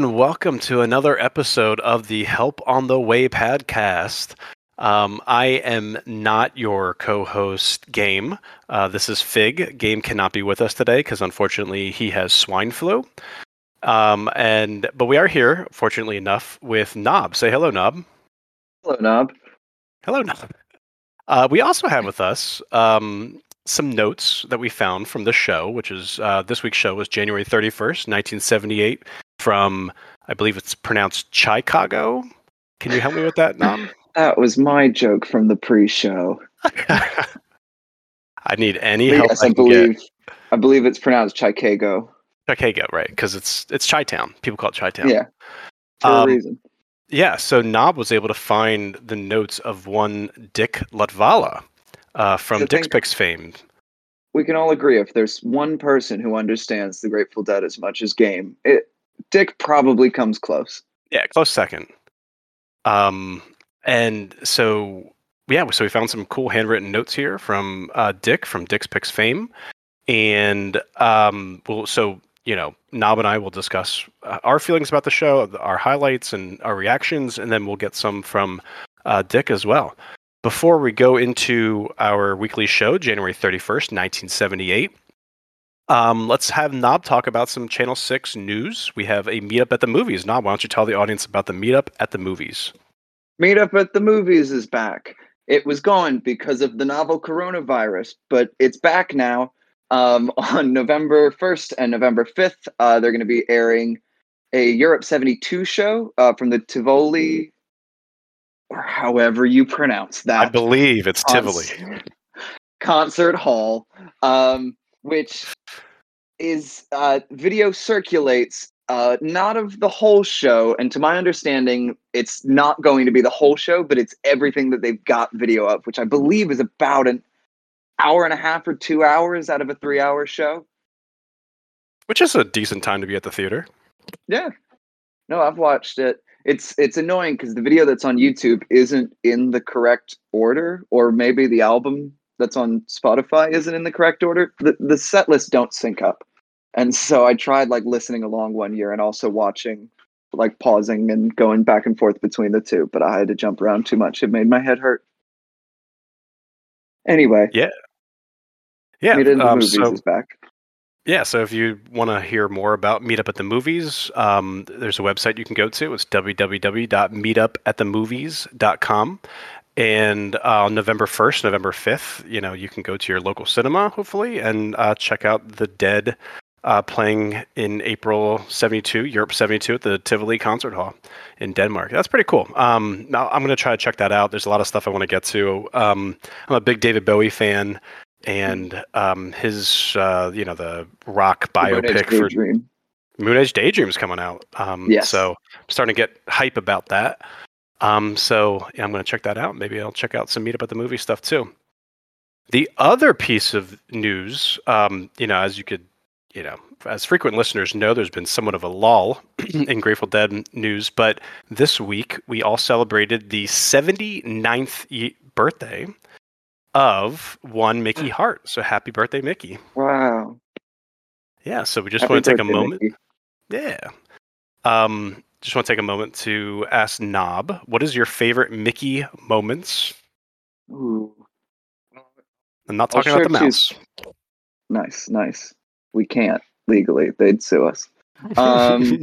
and welcome to another episode of the Help on the Way podcast. Um, I am not your co-host, Game. Uh, this is Fig. Game cannot be with us today because unfortunately he has swine flu. Um, and but we are here, fortunately enough, with Knob. Say hello, Knob. Hello, Knob. Hello, Knob. Uh, we also have with us um, some notes that we found from the show, which is uh, this week's show was January 31st, 1978, from, I believe it's pronounced Chicago. Can you help me with that, Knob? That was my joke from the pre-show. I need any But help yes, I, believe get. I believe it's pronounced Chicago. Chicago, right? Because it's it's Chi-town. People call it Chi-town. Yeah, for Um, a reason. Yeah, so Knob was able to find the notes of one Dick Latvala uh, from Dick's Picks fame. We can all agree if there's one person who understands the Grateful Dead as much as Game, it Dick probably comes close. Yeah, close second. Um, and so yeah, so we found some cool handwritten notes here from uh, Dick from Dick's Picks fame, and um, well, so you know, Knob and I will discuss uh, our feelings about the show, our highlights, and our reactions, and then we'll get some from uh, Dick as well. Before we go into our weekly show, January 31st, 1978, um, let's have Knob talk about some Channel 6 news. We have a meetup at the movies. Knob, why don't you tell the audience about the meetup at the movies? Meetup at the movies is back. It was gone because of the novel coronavirus, but it's back now. Um, on November 1st and November 5th, uh, they're going to be airing a Europe 72 show uh, from the Tivoli, or however you pronounce that. I believe it's Tivoli. Concert Hall, um, which is uh, video circulates uh, not of the whole show, and to my understanding, it's not going to be the whole show, but it's everything that they've got video of, which I believe is about an hour and a half or two hours out of a three-hour show. Which is a decent time to be at the theater. Yeah, no, I've watched it. It's it's annoying because the video that's on YouTube isn't in the correct order, or maybe the album that's on Spotify isn't in the correct order. The the set lists don't sync up, and so I tried like listening along one year and also watching, like pausing and going back and forth between the two. But I had to jump around too much; it made my head hurt. Anyway, Yeah, Meet in the um, movies so is back. yeah. So if you want to hear more about Meetup at the Movies, um, there's a website you can go to. It's www.meetupatthemovies.com. And uh, on November 1st, November 5th, you know, you can go to your local cinema, hopefully, and uh, check out The Dead uh, playing in April 72, Europe 72 at the Tivoli Concert Hall in Denmark. That's pretty cool. Um, now I'm going to try to check that out. There's a lot of stuff I want to get to. Um, I'm a big David Bowie fan, and um, his, uh, you know, the rock biopic for Dream. Moon Age Daydream's coming out. Um, Yes. So I'm starting to get hype about that. Um, so yeah, I'm going to check that out. Maybe I'll check out some Meetup at the Movie stuff too. The other piece of news, um, you know, as you could, you know, as frequent listeners know, there's been somewhat of a lull in Grateful Dead news, but this week we all celebrated the 79th birthday of one Mickey Hart. So happy birthday, Mickey. Wow. Yeah, so we just Happy want to take a moment. Mickey. Yeah. Um, just want to take a moment to ask Knob, what is your favorite Mickey moments? Ooh. I'm not I'll talking about the sure mouse. choose- Nice, nice. We can't legally; they'd sue us. Um,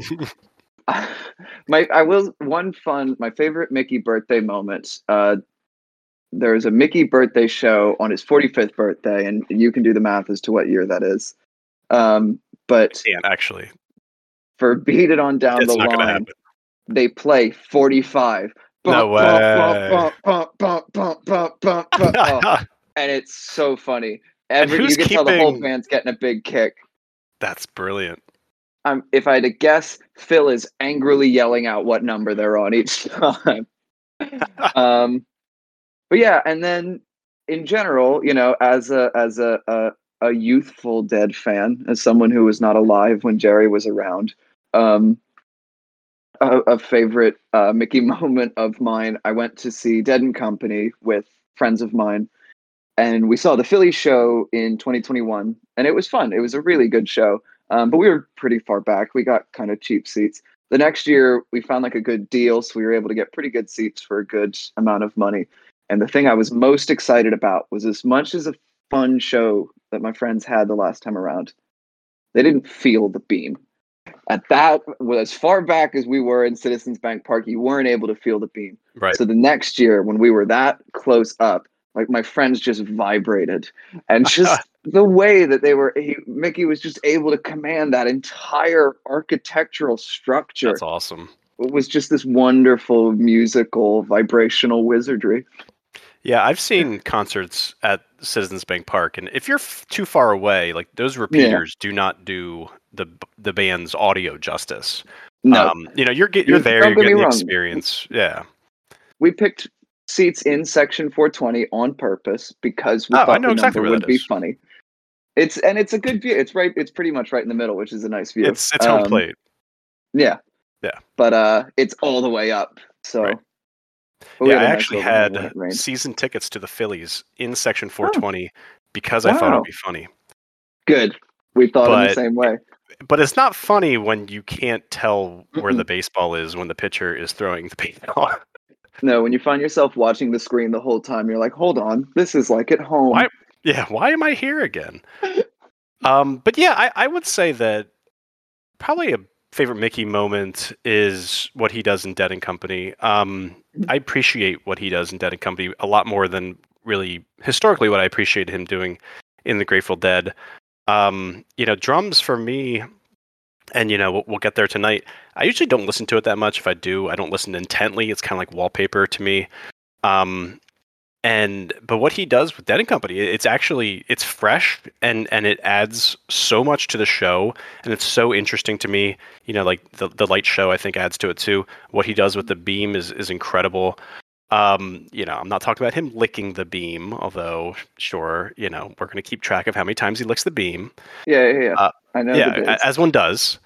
my I will one fun. My favorite Mickey birthday moment. Uh, there was a Mickey birthday show on his 45th birthday, and you can do the math as to what year that is. Um, but Can't actually. For beat it on down It's the not line, happen. they play 45. No way. Bump, bump, bump, bump, bump, bump, bump, and it's so funny. Every who's you can tell the whole keeping- band's getting a big kick. That's brilliant. Um, if I had to guess, Phil is angrily yelling out what number they're on each time. um, but yeah, and then in general, you know, as a as a, a a youthful Dead fan, as someone who was not alive when Jerry was around, um, a, a favorite uh, Mickey moment of mine. I went to see Dead and Company with friends of mine, and we saw the Philly show in 2021, and it was fun. It was a really good show. Um, but we were pretty far back. We got kind of cheap seats. the next year we found like a good deal, so we were able to get pretty good seats for a good amount of money. And the thing I was most excited about was as much as a fun show that my friends had the last time around, they didn't feel the beam. At that, as far back as we were in Citizens Bank Park, you weren't able to feel the beam. Right. So the next year, when we were that close up, like my friends just vibrated, and just the way that they were, he, Mickey was just able to command that entire architectural structure. That's awesome. It was just this wonderful musical vibrational wizardry. Yeah, I've seen concerts at Citizens Bank Park, and if you're f- too far away, like those repeaters do not do the the band's audio justice. No, Um, you know, you're get, you're there, you're getting the wrong. experience. Yeah. we picked seats in section 420 on purpose because we Oh, thought know the exactly number would be funny. It's and it's a good view. It's right. It's pretty much right in the middle, which is a nice view. It's it's home Um, plate. Yeah. Yeah. But uh, it's all the way up. So. Right. But we Yeah, I nice actually had season tickets to the Phillies in section 420 because I thought it'd be funny. Good. We thought in But- the same way. But it's not funny when you can't tell where the baseball is when the pitcher is throwing the baseball. No, when you find yourself watching the screen the whole time, you're like, "Hold on, this is like at home." Why- yeah, why am I here again? um, but yeah, I, I would say that probably a favorite Mickey moment is what he does in Dead and Company. Um, I appreciate what he does in Dead and Company a lot more than really historically what I appreciate him doing in the Grateful Dead. Um, you know, drums for me, and you know, we'll, we'll get there tonight. I usually don't listen to it that much. If I do, I don't listen intently. It's kind of like wallpaper to me. Um, and but what he does with Dead and Company, it's actually it's fresh and and it adds so much to the show, and it's so interesting to me. You know, like the the light show, I think adds to it too. What he does with the beam is is incredible. Um, you know, I'm not talking about him licking the beam, although sure, you know, we're gonna keep track of how many times he licks the beam. Yeah, yeah, yeah. Uh, I know. yeah, as one does.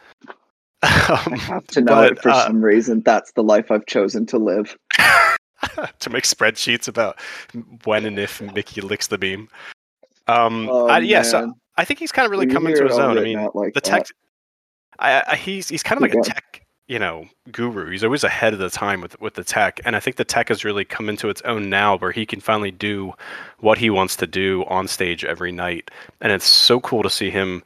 I Um, have to know but, it for uh, some reason. That's the life I've chosen to live. to make spreadsheets about when and if Mickey licks the beam. Um, Oh, I, yeah, so. I think he's kind of really you come into his own. I mean, like the tech. I, I, he's he's kind of like Keep a tech, you know, guru. He's always ahead of the time with with the tech, and I think the tech has really come into its own now, where he can finally do what he wants to do on stage every night, and it's so cool to see him,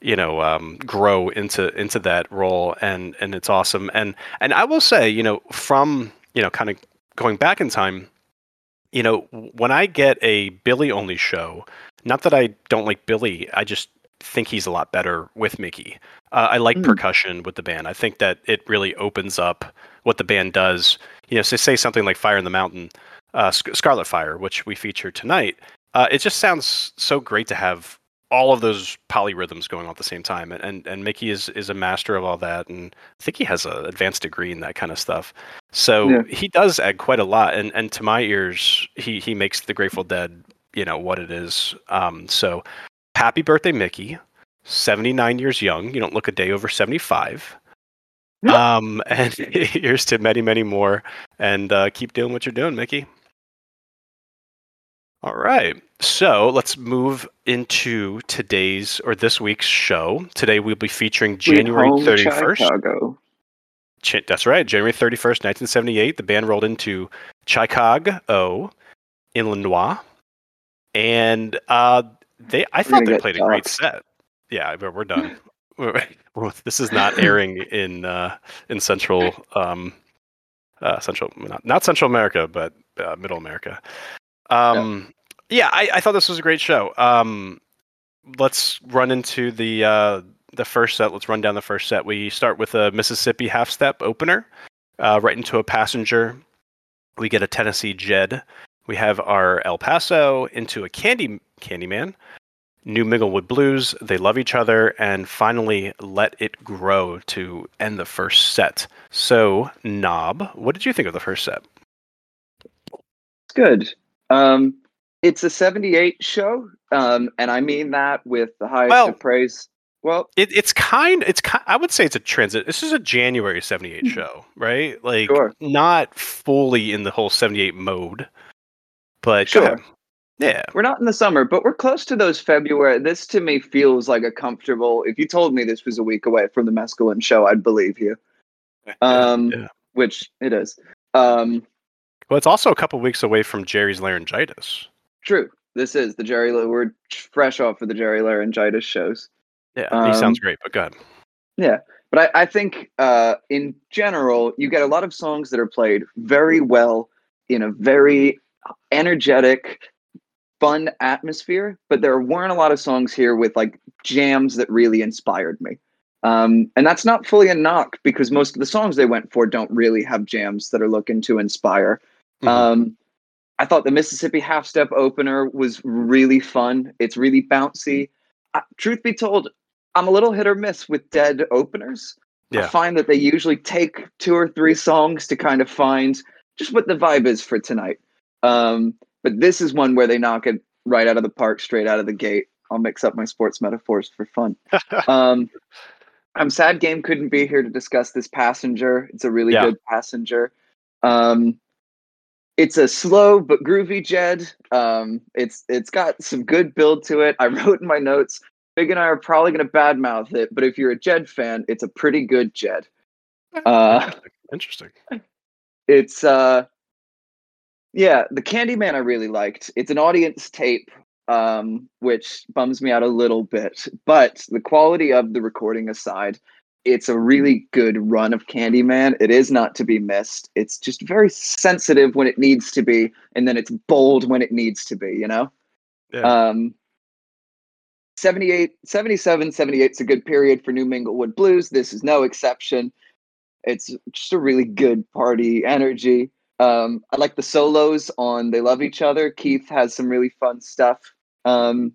you know, um, grow into into that role, and and it's awesome. And and I will say, you know, from you know, kind of going back in time, you know, when I get a Billy only show, not that I don't like Billy, I just think he's a lot better with Mickey. Uh, I like Mm. percussion with the band. I think that it really opens up what the band does. You know, so say something like Fire in the Mountain, uh, Sc- Scarlet Fire, which we featured tonight. Uh, it just sounds so great to have all of those polyrhythms going on at the same time. And, and and Mickey is is a master of all that, and I think he has an advanced degree in that kind of stuff. So Yeah. he does add quite a lot, and and to my ears, he he makes the Grateful Dead, you know, what it is. Um, so happy birthday, Mickey! Seventy nine years young. You don't look a day over seventy five. um, and here's to many, many more, and uh, keep doing what you're doing, Mickey. All right. So let's move into today's or this week's show. Today we'll be featuring January home 31st. Chicago. Ch- That's right, January 31st, 1978. The band rolled into Chicago, Illinois. And uh, they I thought they played a great set. Yeah, but we're done. This is not airing in uh, in Central um, uh, Central not, not Central America, but uh, Middle America. Um, yeah, I, I thought this was a great show. Um, let's run into the uh, the first set. Let's run down the first set. We start with a Mississippi half step opener, uh, right into a passenger. We get a Tennessee Jed. We have our El Paso into a Candy Candyman. New Minglewood Blues. They love each other, and finally let it grow to end the first set. So, Knob, what did you think of the first set? It's good. Um, it's a 78 show, um, and I mean that with the highest Well- of praise. Well, It, it's kind. It's ki I would say it's a transit. This is a January '78 show, right? Like Sure. not fully in the whole '78 mode, but Sure. Yeah, we're not in the summer, but we're close to those February. This to me feels like a comfortable. If you told me this was a week away from the Mescaline show, I'd believe you. Um, yeah. which it is. Um, Well, it's also a couple weeks away from Jerry's laryngitis. True. This is the Jerry. La- We're fresh off of the Jerry laryngitis shows. Yeah, Um, he sounds great, but God. Yeah. But I, I think uh, in general, you get a lot of songs that are played very well in a very energetic, fun atmosphere. But there weren't a lot of songs here with like jams that really inspired me. Um, and that's not fully a knock because most of the songs they went for don't really have jams that are looking to inspire. Mhm. Um, I thought the Mississippi Half Step opener was really fun. It's really bouncy. Uh, truth be told, I'm a little hit or miss with dead openers. I find that they usually take two or three songs to kind of find just what the vibe is for tonight. Um, but this is one where they knock it right out of the park, straight out of the gate. I'll mix up my sports metaphors for fun. Um, I'm sad Game couldn't be here to discuss this passenger. It's a really Yeah. good passenger. Um, it's a slow but groovy Jed. Um, it's it's got some good build to it. I wrote in my notes. Fig and I are probably going to badmouth it, but if you're a Jed fan, it's a pretty good Jed. Uh, Interesting. it's uh, yeah, the Candyman I really liked. It's an audience tape, um, which bums me out a little bit, but the quality of the recording aside, it's a really good run of Candyman. It is not to be missed. It's just very sensitive when it needs to be, and then it's bold when it needs to be, you know? Yeah. Um, 78, 77, 78 is a good period for New Minglewood Blues. This is no exception. It's just a really good party energy. Um, I like the solos on They Love Each Other. Keith has some really fun stuff. Um,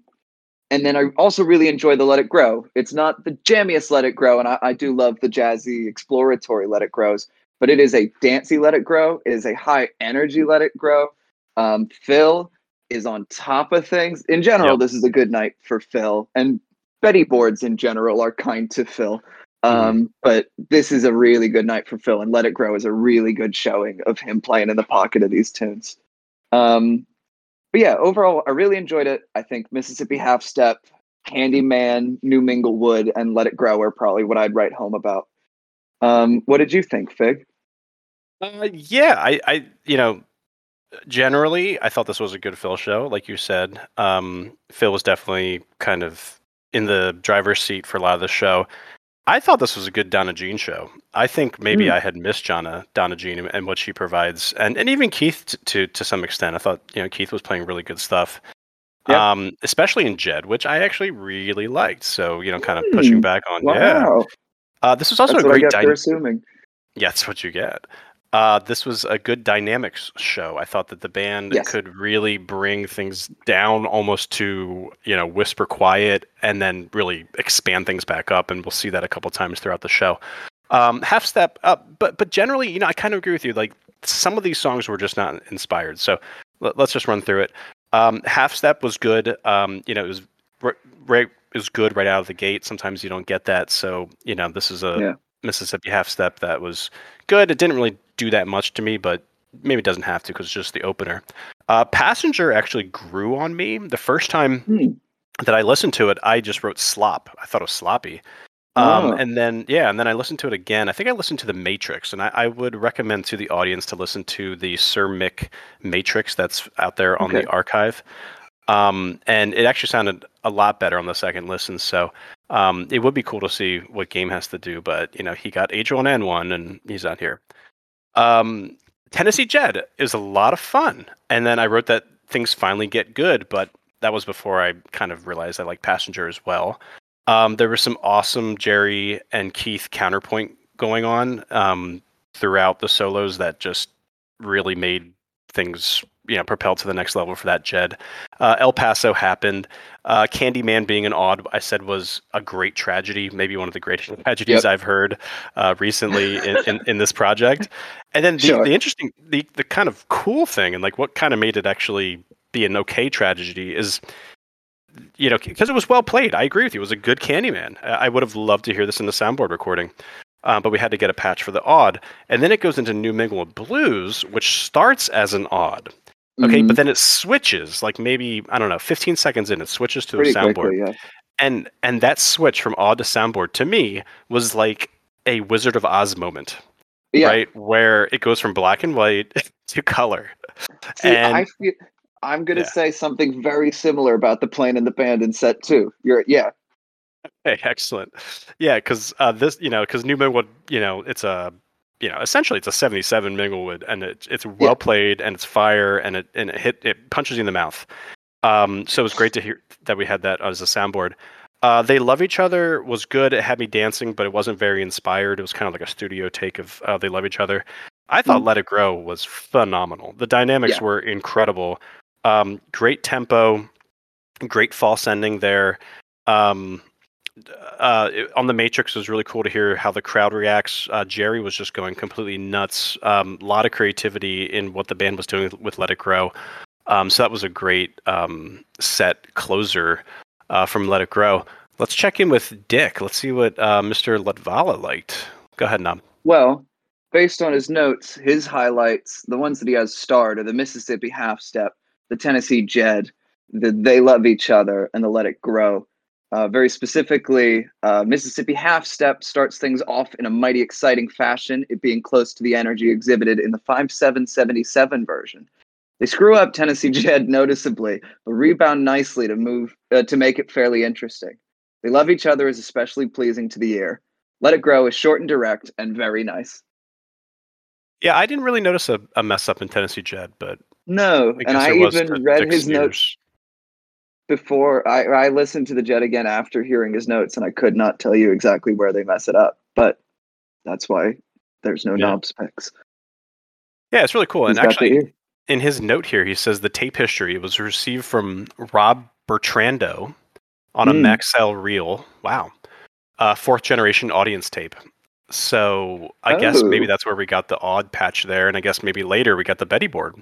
and then I also really enjoy the Let It Grow. It's not the jammiest Let It Grow, and I, I do love the jazzy, exploratory Let It Grows, but it is a dancey Let It Grow. It is a high energy Let It Grow. Um, Phil is on top of things. In general, Yep. this is a good night for Phil, and Betty boards in general are kind to Phil. Um, But this is a really good night for Phil, and Let It Grow is a really good showing of him playing in the pocket of these tunes. Um, but yeah, overall, I really enjoyed it. I think Mississippi Half Step, Candyman, New Minglewood, and Let It Grow are probably what I'd write home about. Um, what did you think, Fig? Uh, yeah, I, I, you know, generally, I thought this was a good Phil show, like you said. Um, Phil was definitely kind of in the driver's seat for a lot of the show. I thought this was a good Donna Jean show. I think maybe Mm. I had missed Jonna, Donna Jean and, what she provides, and, and even Keith t- to to some extent. I thought you know Keith was playing really good stuff, Yeah. um, especially in Jed, which I actually really liked. So you know, kind of pushing Mm. back on yeah. Uh, this was also that's a what I great get for dynamic. assuming. Yeah, that's what you get. Uh, this was a good dynamics show. I thought that the band Yes. could really bring things down almost to you know whisper quiet, and then really expand things back up. And we'll see that a couple times throughout the show. Um, half step up, but but generally, you know, I kind of agree with you. Like some of these songs were just not inspired. So let, us just run through it. Um, half step was good. Um, you know, it was right. It was good right out of the gate. Sometimes you don't get that. So you know, this is a Yeah. Mississippi half step that was good. It didn't really do that much to me, but maybe it doesn't have to because it's just the opener. Uh, Passenger actually grew on me. The first time Hmm. that I listened to it, I just wrote slop. I thought it was sloppy. Um, Oh. And then, yeah, and then I listened to it again. I think I listened to the Matrix, and I, I would recommend to the audience to listen to the Sir Mick Matrix that's out there on Okay. the archive. Um, and it actually sounded a lot better on the second listen. So um, it would be cool to see what Game has to do, but you know, he got H1N1 and he's not here. Um, Tennessee Jed is a lot of fun. And then I wrote that things finally get good, but that was before I kind of realized I like Passenger as well. Um, there was some awesome Jerry and Keith counterpoint going on um, throughout the solos that just really made things you know propelled to the next level for that Jed. Uh, El Paso happened. Uh, Candyman being an AUD, I said was a great tragedy, maybe one of the greatest tragedies Yep. I've heard uh, recently in, in, in this project. And then the, Sure. the interesting, the, the kind of cool thing, and like what kind of made it actually be an okay tragedy is you know, because it was well played. I agree with you. It was a good Candyman. I would have loved to hear this in the soundboard recording, uh, but we had to get a patch for the AUD. And then it goes into New Minglewood Blues, which starts as an AUD. Okay, Mhm. but then it switches, like maybe I don't know, 15 seconds in, it switches to pretty a soundboard, quickly, yeah. and and that switch from AUD to soundboard to me was like a Wizard of Oz moment. Yeah. right? Where it goes from black and white to color. See, and I feel I'm gonna Yeah. say something very similar about the playing in the band in set two. You're yeah, Hey, excellent. Yeah, because uh, this, you know, because Newman would, you know, it's a, you know, essentially it's a '77 Minglewood, and it, it's well played, and it's fire, and it and it hit it punches you in the mouth. Um, so it was great to hear that we had that as a soundboard. Uh, they love each other was good. It had me dancing, but it wasn't very inspired. It was kind of like a studio take of uh, they love each other. I thought Mhm. Let It Grow was phenomenal. The dynamics Yeah. were incredible. Um, great tempo, great false ending there. Um, uh, on the Matrix it was really cool to hear how the crowd reacts. Uh, Jerry was just going completely nuts. A um, lot of creativity in what the band was doing with Let It Grow. Um, so that was a great um, set closer uh, from Let It Grow. Let's check in with Dick. Let's see what uh, Mr. Latvala liked. Go ahead, Knob. Well, based on his notes, his highlights, the ones that he has starred, are the Mississippi Half Step, the Tennessee Jed, the They Love Each Other, and the Let It Grow. Uh, very specifically, uh, Mississippi Half Step starts things off in a mighty exciting fashion, it being close to the energy exhibited in the 5777 version. They screw up Tennessee Jed noticeably, but rebound nicely to move uh, to make it fairly interesting. They love each other is especially pleasing to the ear. Let It Grow is short and direct and very nice. Yeah, I didn't really notice a, a mess up in Tennessee Jed, but No, I and I even read his notes ears. Before. I, I listened to the Jed again after hearing his notes, and I could not tell you exactly where they mess it up. But that's why there's no Yeah. knobs picks. Yeah, it's really cool. He's and actually, in his note here, he says the tape history was received from Rob Bertrando on a Mm. Maxell reel. Wow. Uh, fourth generation audience tape. So I guess maybe Oh. that's where we got the AUD patch there, and I guess maybe later we got the Betty board.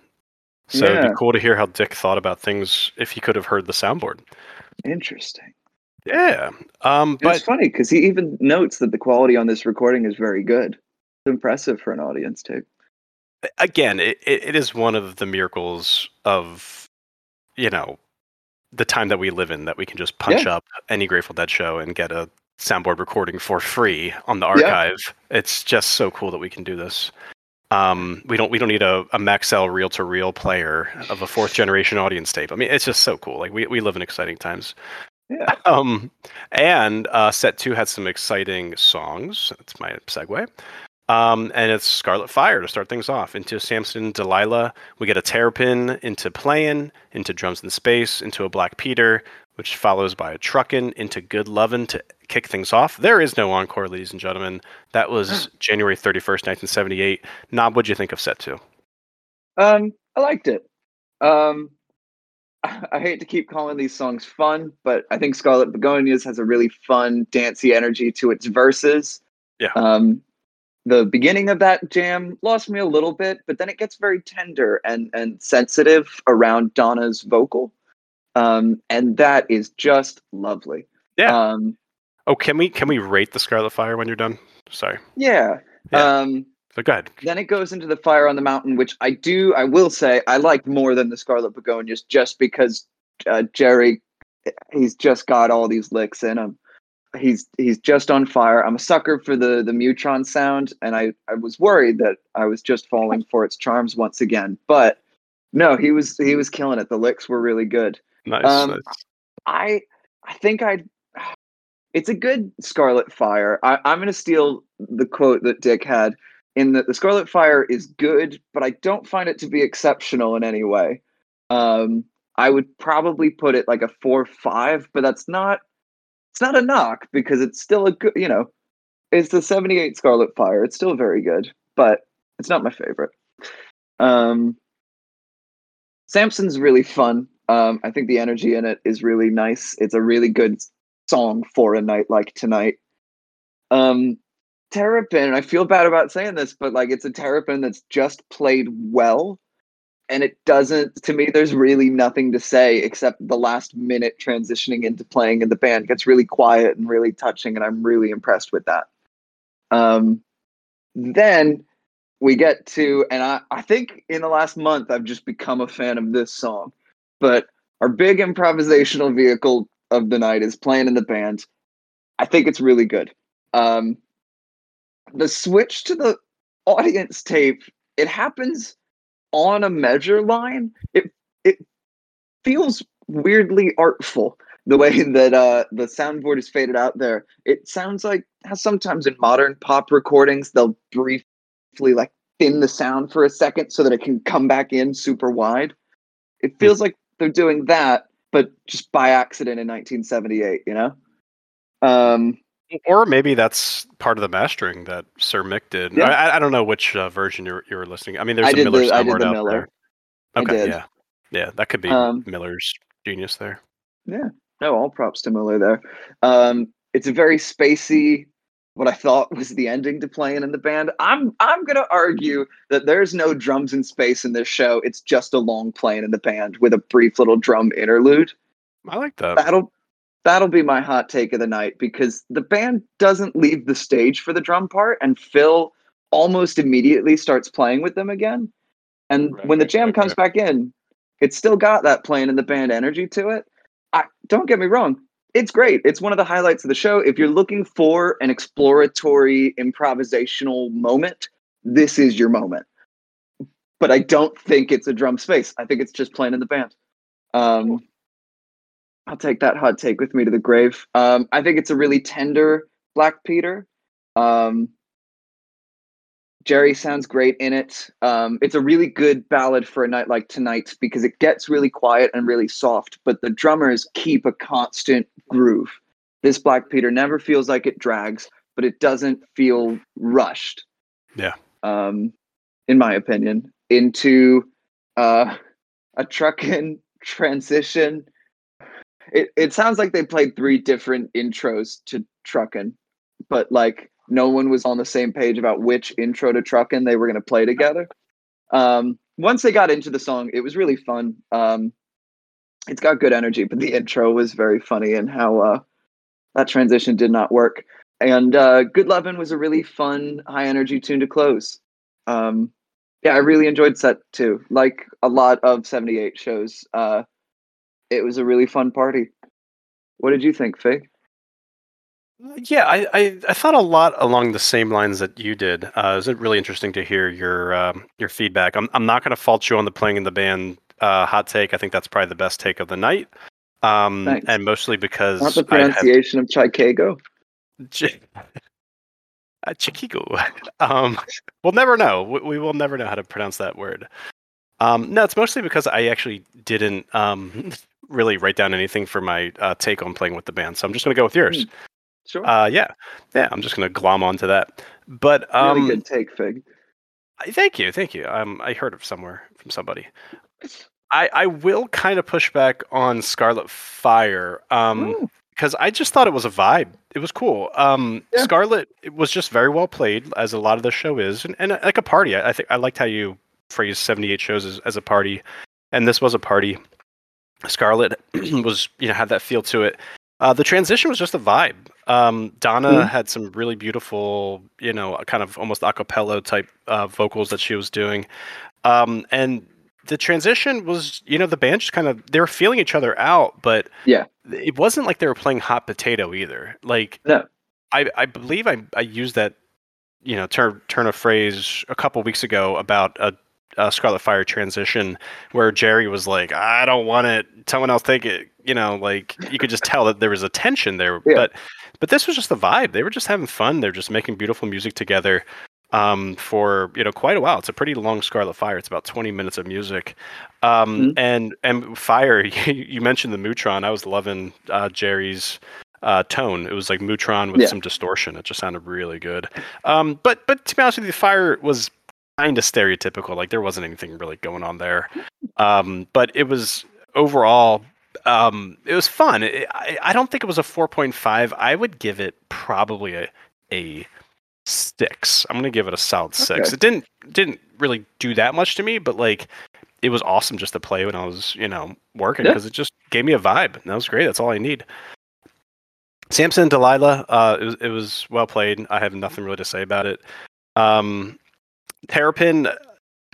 So it'd be cool to hear how Dick thought about things if he could have heard the soundboard. Interesting. Yeah. Um, but it's funny because he even notes that the quality on this recording is very good. It's impressive for an audience tape. again, it, it, is one of the miracles of, you know, the time that we live in that we can just punch up any Grateful Dead show and get a soundboard recording for free on the Yeah. archive. It's just so cool that we can do this. Um, we don't we don't need a, a Maxell reel to reel player of a fourth generation audience tape. I mean, it's just so cool. Like we, we live in exciting times. Yeah. Um, and uh, set two had some exciting songs. That's my segue. Um, and it's Scarlet Fire to start things off. Into Samson Delilah, we get a terrapin into playing, into drums in space, into a Black Peter, which follows by a truckin', into Good Lovin' to kick things off. There is no encore, ladies and gentlemen. That was January 31st, 1978. Knob, what'd you think of set two? Um, I liked it. Um, I hate to keep calling these songs fun, but I think Scarlet Begonias has a really fun, dancey energy to its verses. Yeah. Um, the beginning of that jam lost me a little bit, but then it gets very tender and and sensitive around Donna's vocal, um, and that is just lovely. Yeah. Um, Oh, can we can we rate the Scarlet Fire when you're done? Sorry. yeah. Yeah. Um, So go ahead. then it goes into the fire on the mountain which i do i will say i like more than the scarlet begonias just because uh, jerry he's just got all these licks in him he's he's just on fire i'm a sucker for the the mutron sound and i i was worried that i was just falling for its charms once again but no he was he was killing it the licks were really good Nice. Um, nice. I I think I it's a good Scarlet Fire. I, I'm gonna steal the quote that Dick had in that the Scarlet Fire is good, but I don't find it to be exceptional in any way. Um, I would probably put it like a four five, but that's not it's not a knock because it's still a good you know, it's the 78 Scarlet Fire. It's still very good, but it's not my favorite. Um Samson's really fun. Um, I think the energy in it is really nice. It's a really good song for a night like tonight. Um, Terrapin, I feel bad about saying this, but like it's a Terrapin that's just played well. And it doesn't, to me, there's really nothing to say except the last minute transitioning into playing in the band gets really quiet and really touching. And I'm really impressed with that. Um, then we get to, and I, I think in the last month, I've just become a fan of this song. But our big improvisational vehicle of the night is playing in the band. I think it's really good. Um, the switch to the audience tape, it happens on a measure line. It it feels weirdly artful the way that uh, the soundboard is faded out there. It sounds like how sometimes in modern pop recordings they'll briefly like thin the sound for a second so that it can come back in super wide. It feels like they're doing that, but just by accident in 1978. You know. Um, or maybe that's part of the mastering that Sir Mick did. Yeah. I, I don't know which uh, version you were, you were listening. I mean, there's I a Miller the- the out Miller. there. Okay, yeah, yeah, that could be Um, Miller's genius there. Yeah, no, all props to Miller there. Um, it's a very spacey. What I thought was the ending to playing in the band. I'm I'm gonna argue that there's no drums in space in this show. It's just a long playing in the band with a brief little drum interlude. I like that. That'll that'll be my hot take of the night because the band doesn't leave the stage for the drum part, and Phil almost immediately starts playing with them again. And Right, when the jam right, comes back in, it's still got that playing in the band energy to it. I don't get me wrong. It's great. It's one of the highlights of the show. If you're looking for an exploratory improvisational moment, this is your moment. But I don't think it's a drum space. I think it's just playing in the band. Um, I'll take that hot take with me to the grave. Um, I think it's a really tender Black Peter. Um, Jerry sounds great in it. Um, it's a really good ballad for a night like tonight because it gets really quiet and really soft, but the drummers keep a constant groove. This Black Peter never feels like it drags, but it doesn't feel rushed. Yeah. Um, in my opinion, into uh, a truckin' transition. It it sounds like they played three different intros to truckin', but like no one was on the same page about which intro to truckin' they were going to play together. Um, once they got into the song, it was really fun. Um, it's got good energy, but the intro was very funny and how uh, that transition did not work. And uh, Good Lovin' was a really fun, high energy tune to close. Um, yeah, I really enjoyed set two. Like a lot of 78 shows, uh, it was a really fun party. What did you think, Fig? Yeah, I, I, I thought a lot along the same lines that you did. Uh, it was really interesting to hear your um, your feedback. I'm I'm not going to fault you on the playing in the band uh, hot take. I think that's probably the best take of the night, um, Thanks. and mostly because Not the I have pronunciation of Chicago. Ch- uh, Chiquigo. Um, we'll never know. We, we will never know how to pronounce that word. Um, no, it's mostly because I actually didn't um, really write down anything for my uh, take on playing with the band. So I'm just going to go with yours. Sure. Uh, yeah, yeah. I'm just going to glom onto that. But um, really good take, Fig. I- Thank you, thank you. Um, I heard of somewhere from somebody. I I will kind of push back on Scarlet Fire. Um, because I just thought it was a vibe. It was cool. Um, Yeah. Scarlet it was just very well played, as a lot of the show is, and, and uh, like a party. I, I think I liked how you phrased seventy eight shows as, as a party, and this was a party. Scarlet was you know had that feel to it. Uh, the transition was just a vibe. Um, Donna Mhm. had some really beautiful, you know, kind of almost a cappella type uh, vocals that she was doing, um, and the transition was, you know, the band just kind of they were feeling each other out, but Yeah. it wasn't like they were playing hot potato either. Like No. I I believe I I used that you know turn turn of phrase a couple weeks ago about a, a Scarlet Fire transition where Jerry was like, I don't want it. Someone else take it. You know, like you could just tell that there was a tension there. Yeah. But but this was just the vibe. They were just having fun. They're just making beautiful music together um, for you know quite a while. It's a pretty long Scarlet Fire. It's about twenty minutes of music, um, Mhm. and and Fire. You, you mentioned the Mutron. I was loving uh, Jerry's uh, tone. It was like Mutron with Yeah. some distortion. It just sounded really good. Um, but but to be honest with you, the Fire was kind of stereotypical. Like there wasn't anything really going on there. Um, but it was overall. Um, it was fun. It, I, I don't think it was a 4.5. I would give it probably a, a six. I'm gonna give it a solid six. It didn't didn't really do that much to me, but like it was awesome just to play when I was you know working Yeah. because it just gave me a vibe. And that was great. That's all I need. Samson and Delilah, uh, it was it was well played. I have nothing really to say about it. Um, Terrapin,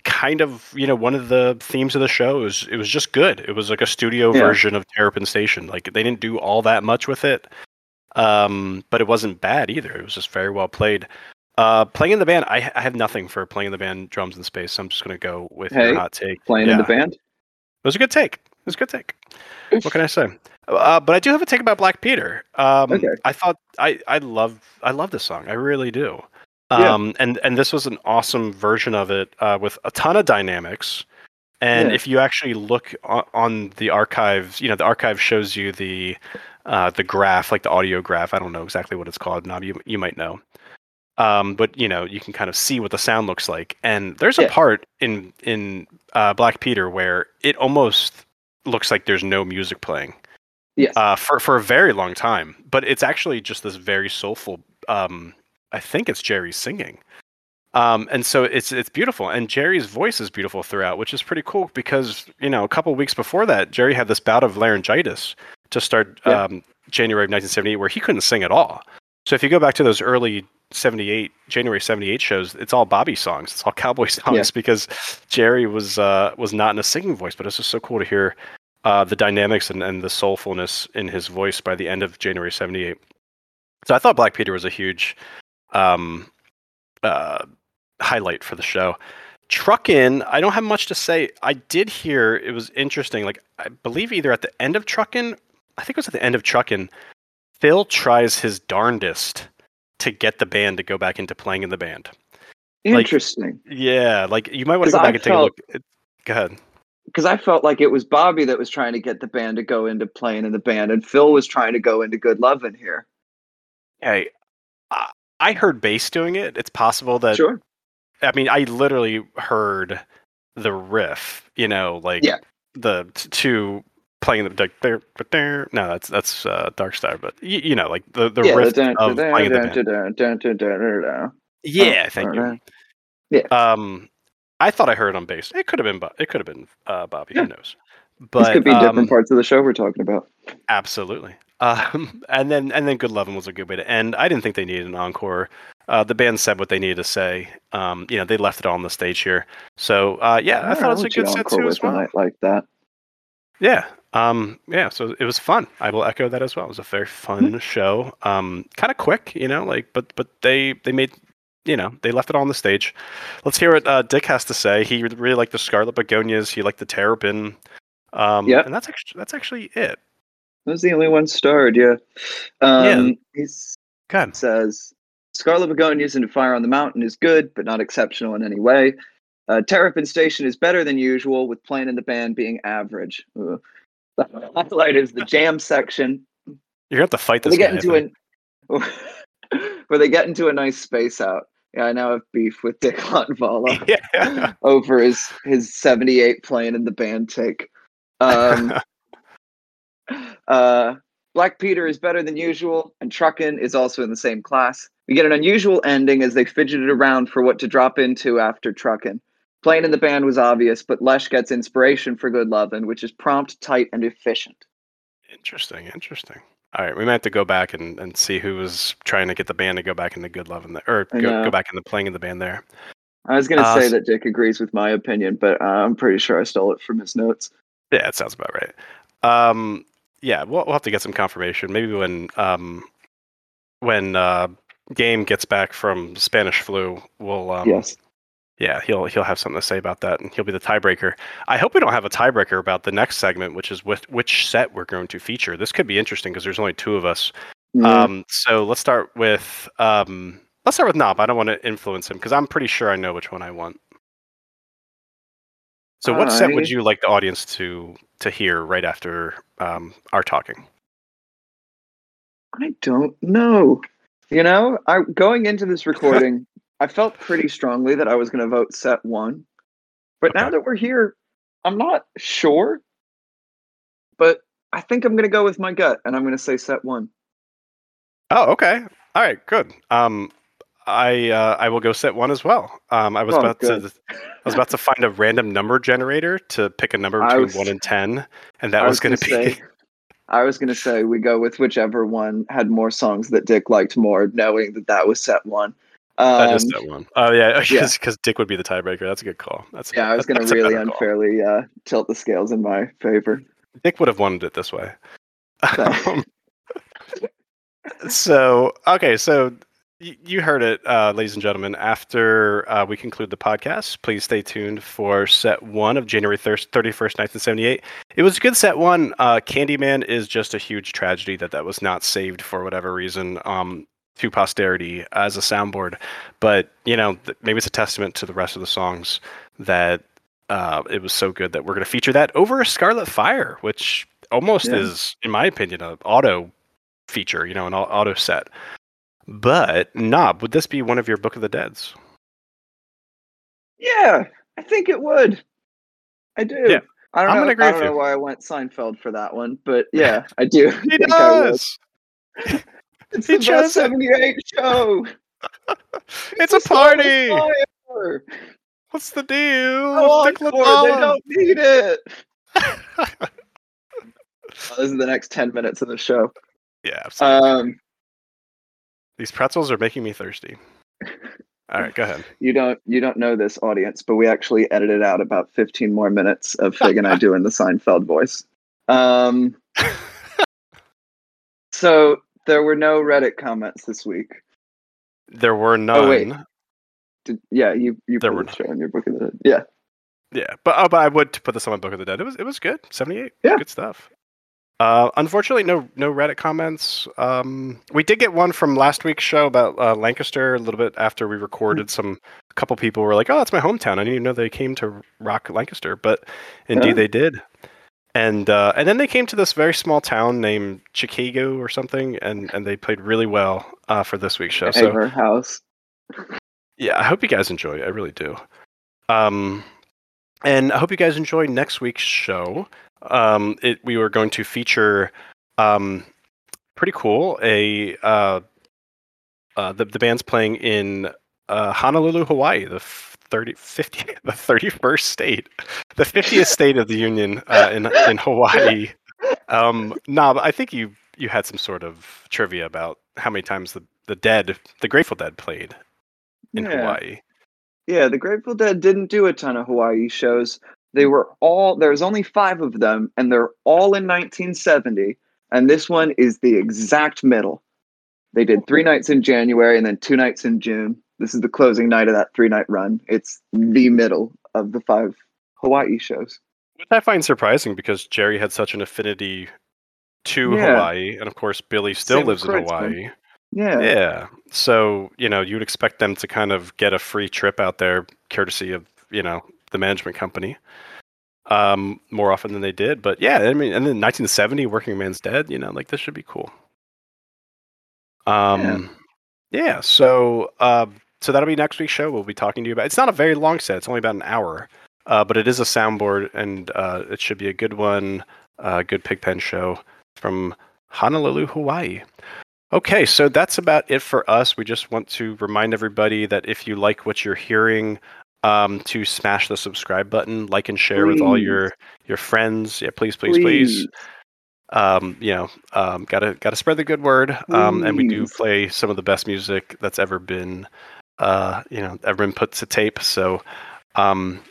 kind of you know one of the themes of the show. is it was just good. It was like a studio Yeah. version of Terrapin Station. Like they didn't do all that much with it, um, but it wasn't bad either. It was just very well played. Uh, playing in the band, I, I have nothing for playing in the band drums in space. So I'm just gonna go with Hey, your hot take. Playing in the band. It was a good take. It was a good take. What can I say? Uh, but I do have a take about Black Peter. Um, Okay. I thought I I love I love this song. I really do. Yeah. Um, and and this was an awesome version of it uh, with a ton of dynamics. And Yeah. if you actually look on, on the archives, you know the archive shows you the uh, the graph, like the audio graph. I don't know exactly what it's called. Now you you might know. Um, but you know you can kind of see what the sound looks like. And there's a Yeah. part in in uh, Black Peter where it almost looks like there's no music playing Yes. uh, for for a very long time. But it's actually just this very soulful. Um, I think it's Jerry singing, um, and so it's it's beautiful. And Jerry's voice is beautiful throughout, which is pretty cool because you know a couple weeks before that, Jerry had this bout of laryngitis to start Yeah. um, January of 1978, where he couldn't sing at all. So if you go back to those early 78 January 78 shows, it's all Bobby songs. It's all cowboy songs because Jerry was uh, was not in a singing voice, but it's just so cool to hear uh, the dynamics and, and the soulfulness in his voice by the end of January 78. So I thought Black Peter was a huge um, uh, highlight for the show. Truckin', I don't have much to say. I did hear it was interesting. Like I believe either at the end of Truckin', I think it was at the end of Truckin', Phil tries his darndest to get the band to go back into playing in the band. like- Interesting. Yeah, like you might want to go I back and take a look. Go ahead. Because I felt like it was Bobby that was trying to get the band to go into playing in the band, and Phil was trying to go into Good Lovin' here. Hey, I, heard bass doing it. It's possible that Sure. I mean, I literally heard the riff, you know, like Yeah. the t- two playing the like, there, but there. No, that's that's uh, Dark Star, but y- you know, like the the yeah. riff dun, of playing the band. Yeah, thank you. dun. Yeah. Um, I thought I heard it on bass. It could have been, Bo- it could have been uh, Bobby. Who knows? But could be um, different parts of the show we're talking about. Absolutely. Um, and then and then Good Lovin' was a good way to end. I didn't think they needed an encore. Uh, the band said what they needed to say. Um, you know, they left it all on the stage here. So uh, yeah, I Alright, thought it was a good set too as well. night like that. Yeah. Um, yeah, so it was fun. I will echo that as well. It was a very fun show. Um, kind of quick, you know, like but but they they made you know they left it all on the stage. Let's hear what uh, Dick has to say. He really liked the Scarlet Begonias. He liked the Terrapin. Um, Yep. and that's actually that's actually it. That was the only one starred, yeah. Um, He Good. says Scarlet Begonias into Fire on the Mountain is good, but not exceptional in any way. Uh, Terrapin Station is better than usual, with playing in the band being average. Ugh. The highlight is the jam section. You're gonna have to fight this they get guy. Into an where they get into a nice space out. Yeah, I now have beef with Dick Latvala yeah. over his his 78 playing in the band take. Um, uh, Black Peter is better than usual, and Truckin' is also in the same class. We get an unusual ending as they fidgeted around for what to drop into after Truckin'. Playing in the band was obvious, but Lesh gets inspiration for Good Lovin', which is prompt, tight, and efficient. Interesting, interesting. All right, we might have to go back and, and see who was trying to get the band to go back into Good Love in the or go, go back into playing in the band there. I was going to Uh, say that Dick agrees with my opinion, but uh, I'm pretty sure I stole it from his notes. Yeah, it sounds about right. Um, yeah, we'll, we'll have to get some confirmation. Maybe when um, when uh, Game gets back from Spanish flu, we'll um, yes. yeah, he'll he'll have something to say about that, and he'll be the tiebreaker. I hope we don't have a tiebreaker about the next segment, which is with which set we're going to feature. This could be interesting because there's only two of us. Yeah. Um, so let's start with um, let's start with Knob. I don't want to influence him because I'm pretty sure I know which one I want. So, what set would you like the audience to to hear right after um, our talking? I don't know. You know, I going into this recording, I felt pretty strongly that I was going to vote set one. But now that we're here, I'm not sure. But I think I'm going to go with my gut, and I'm going to say set one. Oh, okay. All right, good. Um, I uh, I will go set one as well. Um, I was Oh, about good. to I was about to find a random number generator to pick a number between was- one and ten, and that I was, going to be say- I was going to say we go with whichever one had more songs that Dick liked more, knowing that that was set one. Um, that is set one. Oh yeah, yeah. because Dick would be the tiebreaker. That's a good call. That's yeah, I was going to really unfairly uh, tilt the scales in my favor. Dick would have wanted it this way. Okay. Um, so okay, so you heard it, uh, ladies and gentlemen. After uh, we conclude the podcast, please stay tuned for set one of January 31st, 1978. It was a good set one. Uh, Candyman is just a huge tragedy that that was not saved for whatever reason um, to posterity as a soundboard. But, you know, th- maybe it's a testament to the rest of the songs that uh, it was so good that we're going to feature that over Scarlet Fire, which almost yeah. is, in my opinion, an auto feature, you know, an auto set. But Knob, would this be one of your Book of the Deads? Yeah, I think it would. I do. Yeah. I don't, I'm know, I don't know why I went Seinfeld for that one, but yeah, I do. He does. it's he the best 78 show. it's, a party. What's the deal? Oh, they don't need it. oh, this is the next 10 minutes of the show. Yeah, absolutely. Um, these pretzels are making me thirsty. All right, go ahead. You don't you don't know this audience, but we actually edited out about 15 more minutes of Fig and I doing the Seinfeld voice. Um, so there were no Reddit comments this week. There were none. Oh, wait. Did, yeah, you you there put were in your book of the dead. Yeah. Yeah, but oh, but I would put this on my book of the dead. It was it was good. 78. Yeah. Good stuff. Uh, unfortunately, no no Reddit comments. Um, we did get one from last week's show about uh, Lancaster. A little bit after we recorded, some a couple people were like, "Oh, that's my hometown. I didn't even know they came to rock Lancaster," but indeed yeah. they did. And uh, and then they came to this very small town named Chicago or something, and and they played really well uh, for this week's show. So house. Yeah, I hope you guys enjoy. I really do. Um, and I hope you guys enjoy next week's show um, it, we were going to feature um, pretty cool a uh, uh, the the band's playing in uh, Honolulu, Hawaii, the 30, 50, the 31st state, the 50th state of the union uh, in in Hawaii. Um, nah, I think you you had some sort of trivia about how many times the the Dead, the Grateful Dead, played in yeah. Hawaii. Yeah, the Grateful Dead didn't do a ton of Hawaii shows, they were all there's only five of them, and they're all in 1970. And this one is the exact middle. They did three nights in January and then two nights in June. This is the closing night of that three night run. It's the middle of the five Hawaii shows. Which I find surprising because Jerry had such an affinity to yeah. Hawaii, and of course Billy still Same lives in Hawaii. Yeah. Yeah. So, you know, you'd expect them to kind of get a free trip out there courtesy of, you know, the management company um, more often than they did. But yeah, I mean, and then 1970, Workingman's Dead. You know, like this should be cool. Um, yeah. yeah so uh, so that'll be next week's show. We'll be talking to you about. It's not a very long set. It's only about an hour, uh, but it is a soundboard, and uh, it should be a good one. Uh, good Pigpen show from Honolulu, Hawaii. Okay, so that's about it for us. We just want to remind everybody that if you like what you're hearing, um, to smash the subscribe button, like and share please. with all your your friends. Yeah, please, please, please. please. Um, you know, um, gotta gotta spread the good word. Um, and we do play some of the best music that's ever been, uh, you know, ever been put to tape. So, um,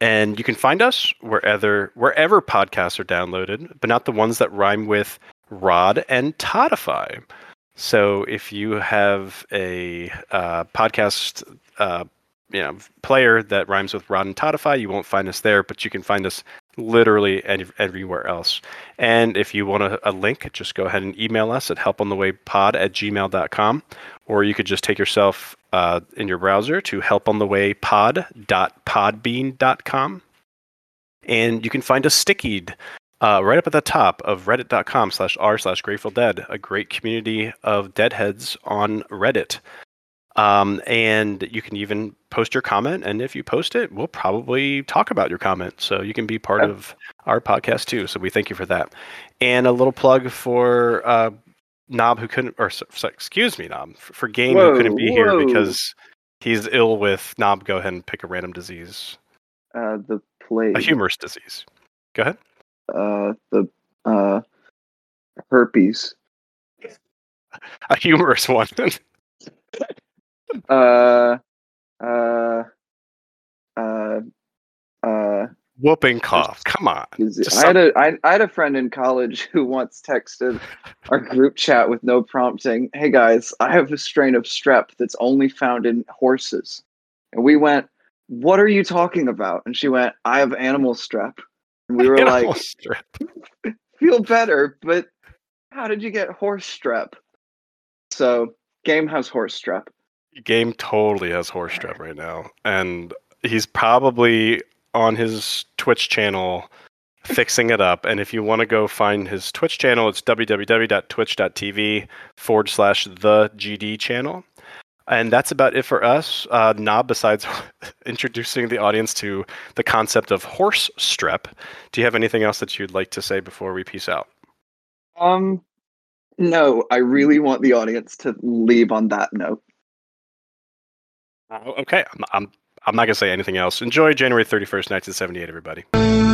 and you can find us wherever wherever podcasts are downloaded, but not the ones that rhyme with Rod and Toddify. So if you have a uh, podcast uh, you know player that rhymes with Rod and Todify, you won't find us there, but you can find us literally any, everywhere else. And if you want a, a, link, just go ahead and email us at helponthewaypod at gmail.com, or you could just take yourself uh, in your browser to helponthewaypod.podbean.com. And you can find us stickied uh, right up at the top of reddit.com slash r slash grateful dead, a great community of deadheads on Reddit. Um, and you can even post your comment. And if you post it, we'll probably talk about your comment. So you can be part of our podcast too. So we thank you for that. And a little plug for uh, Knob, who couldn't, or excuse me, Knob, for, for Game, whoa, who couldn't be whoa. here because he's ill with Knob. Go ahead and pick a random disease. Uh, the plague. A humorous disease. Go ahead. Uh, the uh, herpes. A humorous one. uh, uh, uh, uh, whooping cough. Come on. I had a I, I had a friend in college who once texted our group chat with no prompting, "Hey guys, I have a strain of strep that's only found in horses." And we went, "What are you talking about?" And she went, "I have animal strep." And we were animal like, strep. "Feel better, but how did you get horse strep?" So, game has horse strep. Game totally has horse strep right now, and he's probably on his Twitch channel fixing it up. And if you want to go find his Twitch channel, it's www.twitch.tv forward slash the GD channel. And that's about it for us. Uh, Knob, besides introducing the audience to the concept of horse strep, do you have anything else that you'd like to say before we peace out? Um, no, I really want the audience to leave on that note. Uh, okay, I'm, I'm I'm not gonna say anything else. Enjoy January 31st, 1978, everybody.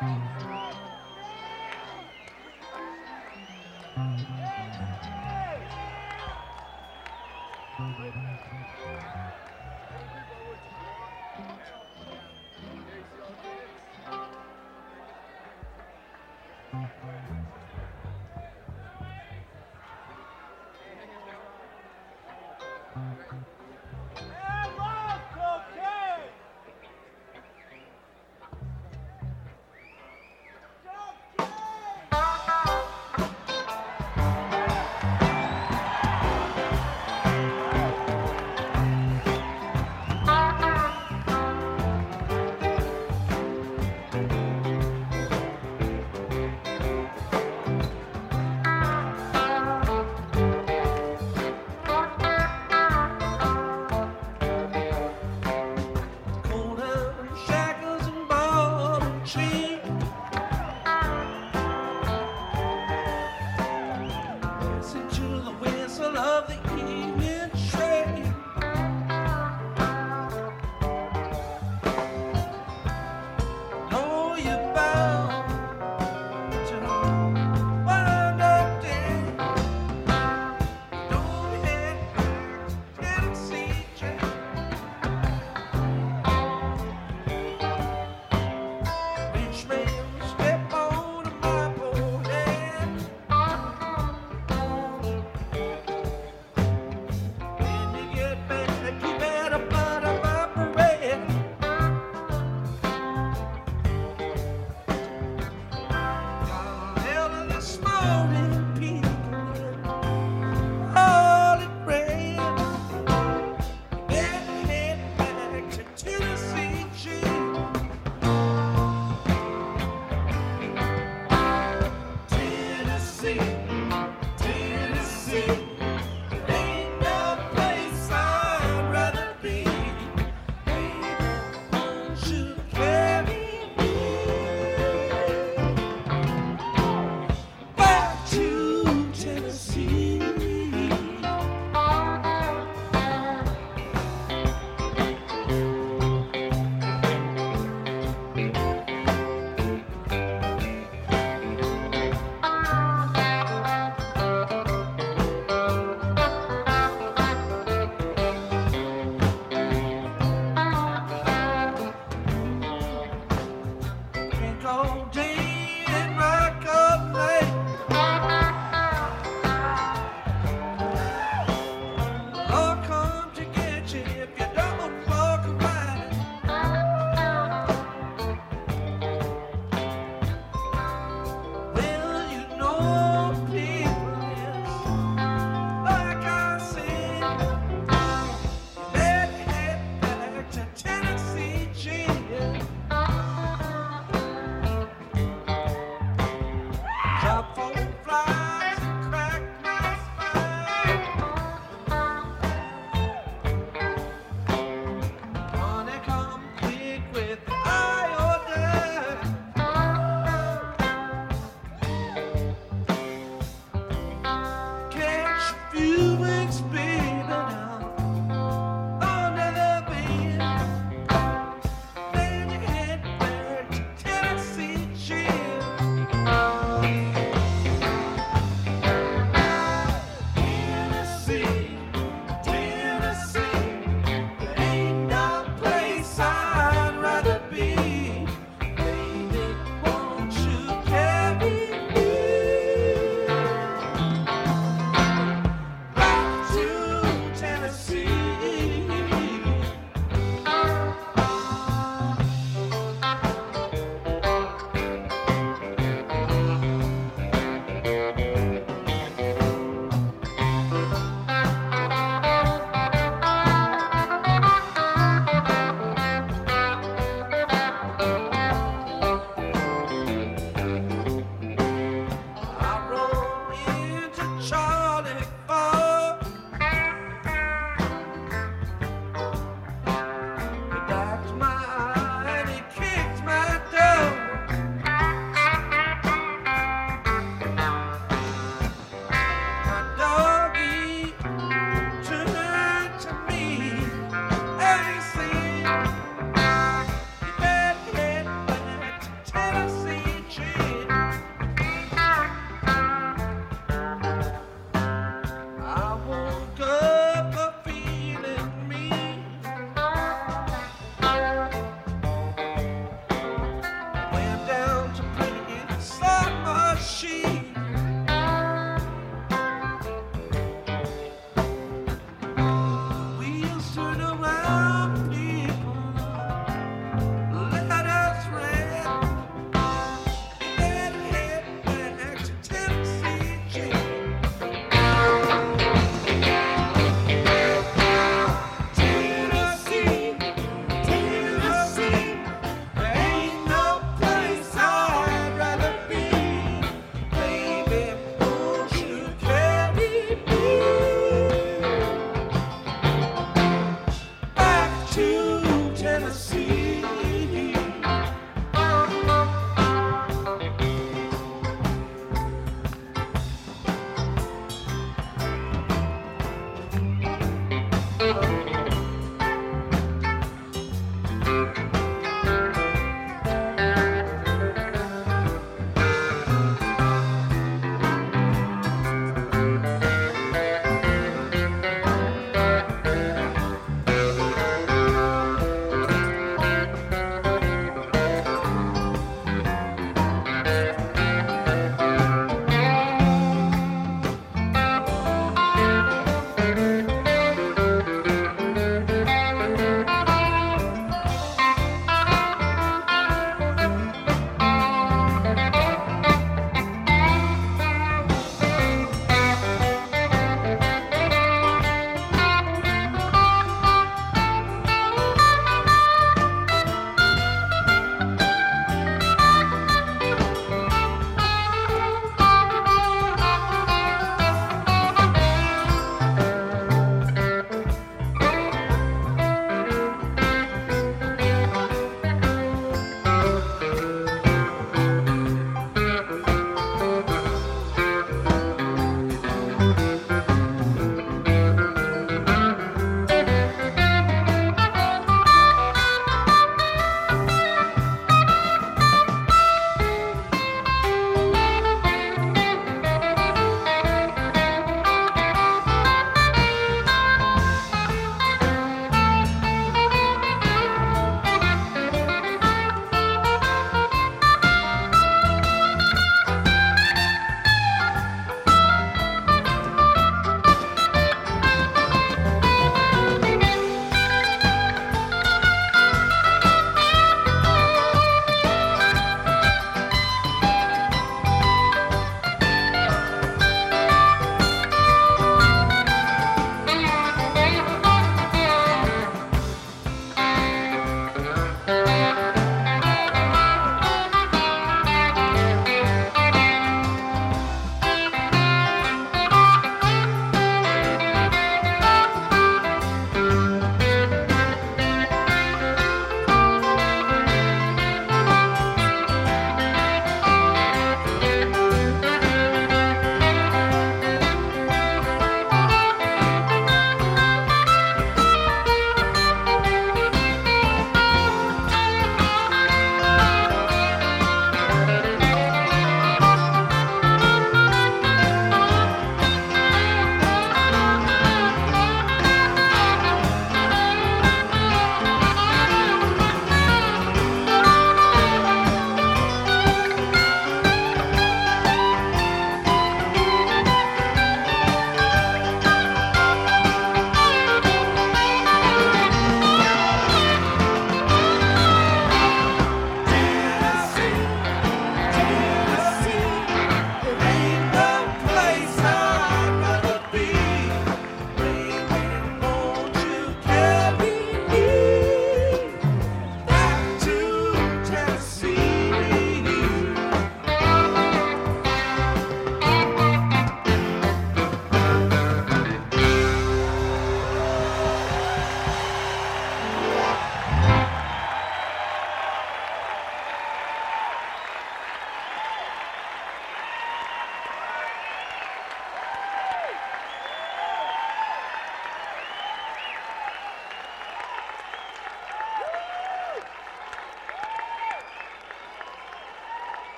Cold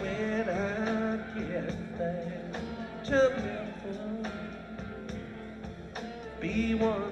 When I get back to Memphis, be one